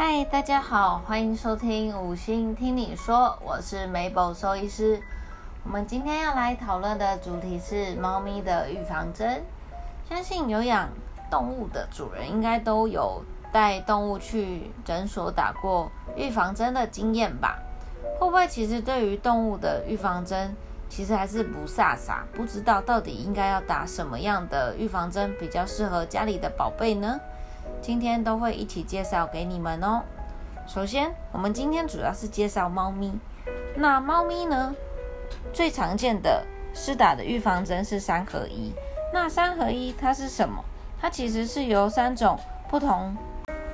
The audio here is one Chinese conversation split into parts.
嗨，大家好，欢迎收听五星听你说，我是美宝兽医师。我们今天要来讨论的主题是猫咪的预防针。相信有养动物的主人应该都有带动物去诊所打过预防针的经验吧？会不会其实对于动物的预防针，其实还是不飒飒，不知道到底应该要打什么样的预防针比较适合家里的宝贝呢？今天都会一起介绍给你们哦。首先，我们今天主要是介绍猫咪。那猫咪呢，最常见的施打的预防针是三合一。那三合一它是什么？它其实是由三种不同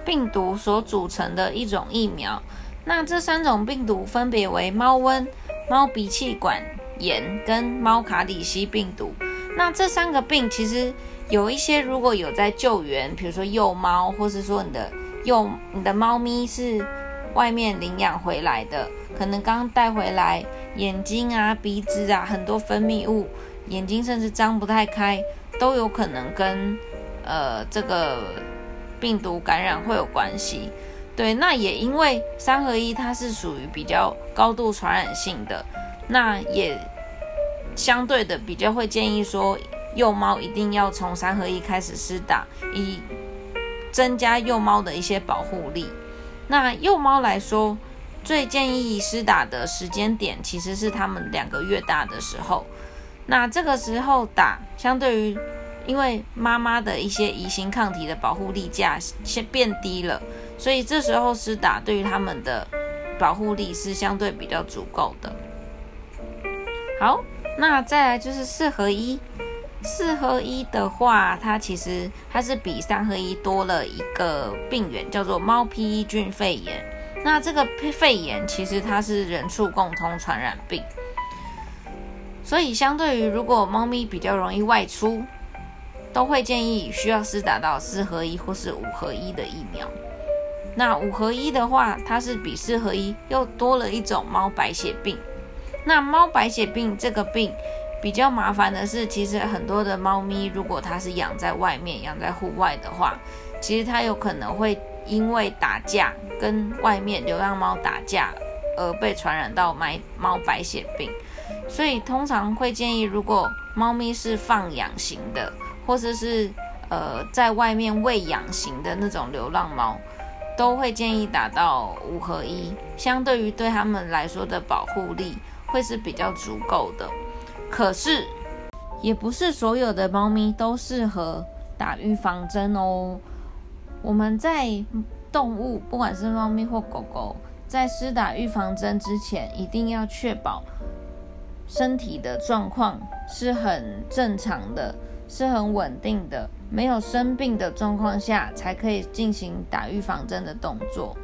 病毒所组成的一种疫苗。那这三种病毒分别为猫瘟、猫鼻气管炎跟猫卡里西病毒。那这三个病其实。有一些如果有在救援，比如说幼猫，或是说你的幼你的猫咪是外面领养回来的，可能刚带回来，眼睛啊、鼻子啊很多分泌物，眼睛甚至张不太开，都有可能跟呃这个病毒感染会有关系。对，那也因为三合一它是属于比较高度传染性的，那也相对的比较会建议说。幼猫一定要从三合一开始施打，以增加幼猫的一些保护力。那幼猫来说，最建议施打的时间点其实是它们两个月大的时候。那这个时候打，相对于因为妈妈的一些乙型抗体的保护力价先变低了，所以这时候施打对于它们的保护力是相对比较足够的。好，那再来就是四合一。四合一的话，它其实它是比三合一多了一个病原，叫做猫披菌肺炎。那这个肺炎其实它是人畜共通传染病，所以相对于如果猫咪比较容易外出，都会建议需要施打到四合一或是五合一的疫苗。那五合一的话，它是比四合一又多了一种猫白血病。那猫白血病这个病。比较麻烦的是，其实很多的猫咪，如果它是养在外面、养在户外的话，其实它有可能会因为打架跟外面流浪猫打架而被传染到猫猫白血病。所以通常会建议，如果猫咪是放养型的，或者是呃在外面喂养型的那种流浪猫，都会建议打到五合一，相对于对它们来说的保护力会是比较足够的。可是，也不是所有的猫咪都适合打预防针哦。我们在动物，不管是猫咪或狗狗，在施打预防针之前，一定要确保身体的状况是很正常的，是很稳定的，没有生病的状况下，才可以进行打预防针的动作。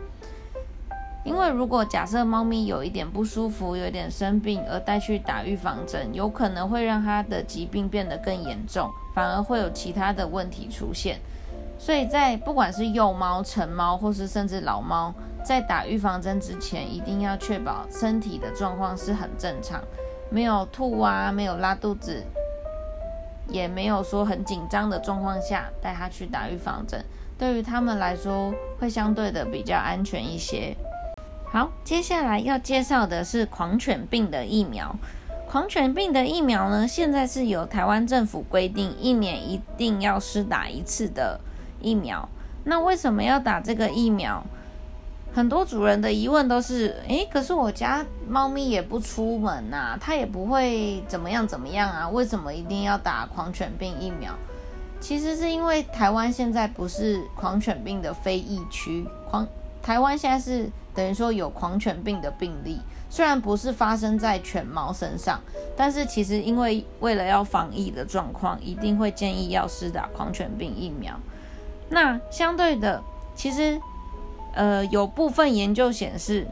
因为如果假设猫咪有一点不舒服，有点生病而带去打预防针，有可能会让它的疾病变得更严重，反而会有其他的问题出现。所以在不管是幼猫、成猫，或是甚至老猫，在打预防针之前，一定要确保身体的状况是很正常，没有吐啊，没有拉肚子，也没有说很紧张的状况下带它去打预防针，对于他们来说会相对的比较安全一些。好，接下来要介绍的是狂犬病的疫苗。狂犬病的疫苗呢，现在是由台湾政府规定，一年一定要施打一次的疫苗。那为什么要打这个疫苗？很多主人的疑问都是：诶，可是我家猫咪也不出门呐，它也不会怎么样怎么样啊，为什么一定要打狂犬病疫苗？其实是因为台湾现在不是狂犬病的非疫区，狂台湾现在是。等于说有狂犬病的病例，虽然不是发生在犬猫身上，但是其实因为为了要防疫的状况，一定会建议要施打狂犬病疫苗。那相对的，其实呃有部分研究显示，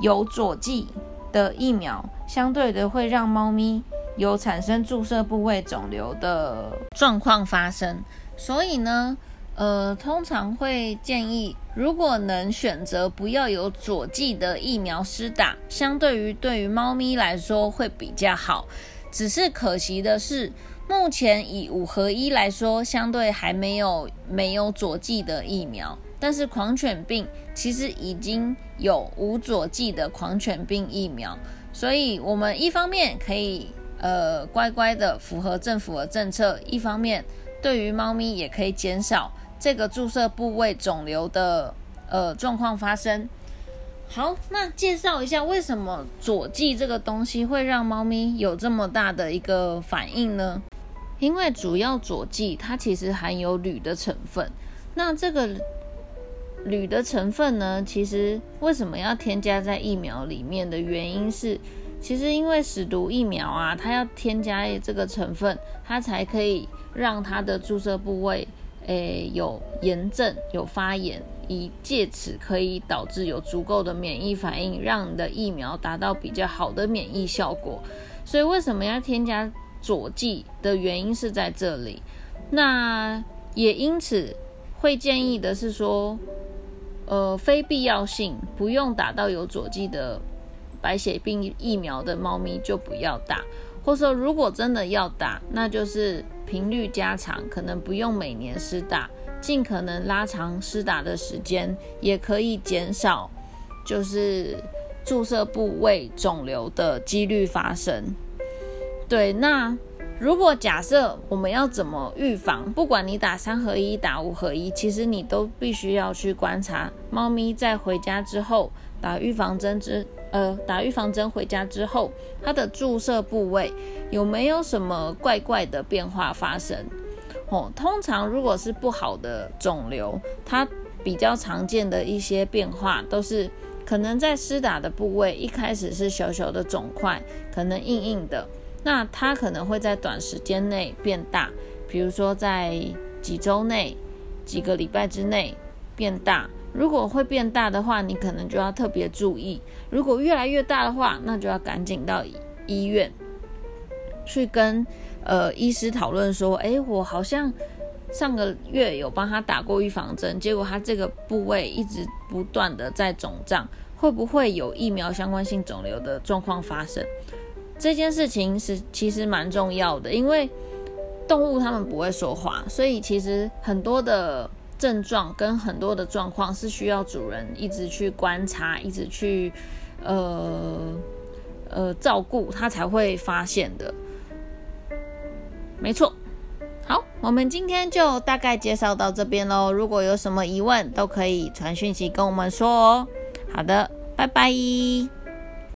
有佐剂的疫苗相对的会让猫咪有产生注射部位肿瘤的状况发生，所以呢。呃，通常会建议，如果能选择不要有佐剂的疫苗施打，相对于对于猫咪来说会比较好。只是可惜的是，目前以五合一来说，相对还没有没有佐剂的疫苗。但是狂犬病其实已经有无佐剂的狂犬病疫苗，所以我们一方面可以呃乖乖的符合政府的政策，一方面对于猫咪也可以减少这个注射部位肿瘤的呃状况发生。好，那介绍一下为什么佐剂这个东西会让猫咪有这么大的一个反应呢？因为主要佐剂它其实含有铝的成分，那这个铝的成分呢，其实为什么要添加在疫苗里面的原因是，其实因为死毒疫苗啊，它要添加这个成分，它才可以让它的注射部位。诶，有炎症，有发炎，以借此可以导致有足够的免疫反应，让你的疫苗达到比较好的免疫效果。所以为什么要添加佐剂的原因是在这里。那也因此会建议的是说，呃，非必要性不用打到有佐剂的白血病疫苗的猫咪就不要打。或者说，如果真的要打，那就是频率加长，可能不用每年施打，尽可能拉长施打的时间，也可以减少就是注射部位肿瘤的几率发生。对，那如果假设我们要怎么预防？不管你打三合一、打五合一，其实你都必须要去观察猫咪在回家之后打预防针之。呃，打预防针回家之后，它的注射部位有没有什么怪怪的变化发生？哦，通常如果是不好的肿瘤，它比较常见的一些变化都是可能在施打的部位一开始是小小的肿块，可能硬硬的，那它可能会在短时间内变大，比如说在几周内、几个礼拜之内变大。如果会变大的话，你可能就要特别注意。如果越来越大的话，那就要赶紧到医院去跟呃医师讨论说，哎，我好像上个月有帮他打过预防针，结果他这个部位一直不断的在肿胀，会不会有疫苗相关性肿瘤的状况发生？这件事情是其实蛮重要的，因为动物它们不会说话，所以其实很多的。症状跟很多的状况是需要主人一直去观察，一直去呃呃照顾，他才会发现的。没错，好，我们今天就大概介绍到这边喽。如果有什么疑问，都可以传讯息跟我们说哦。好的，拜拜。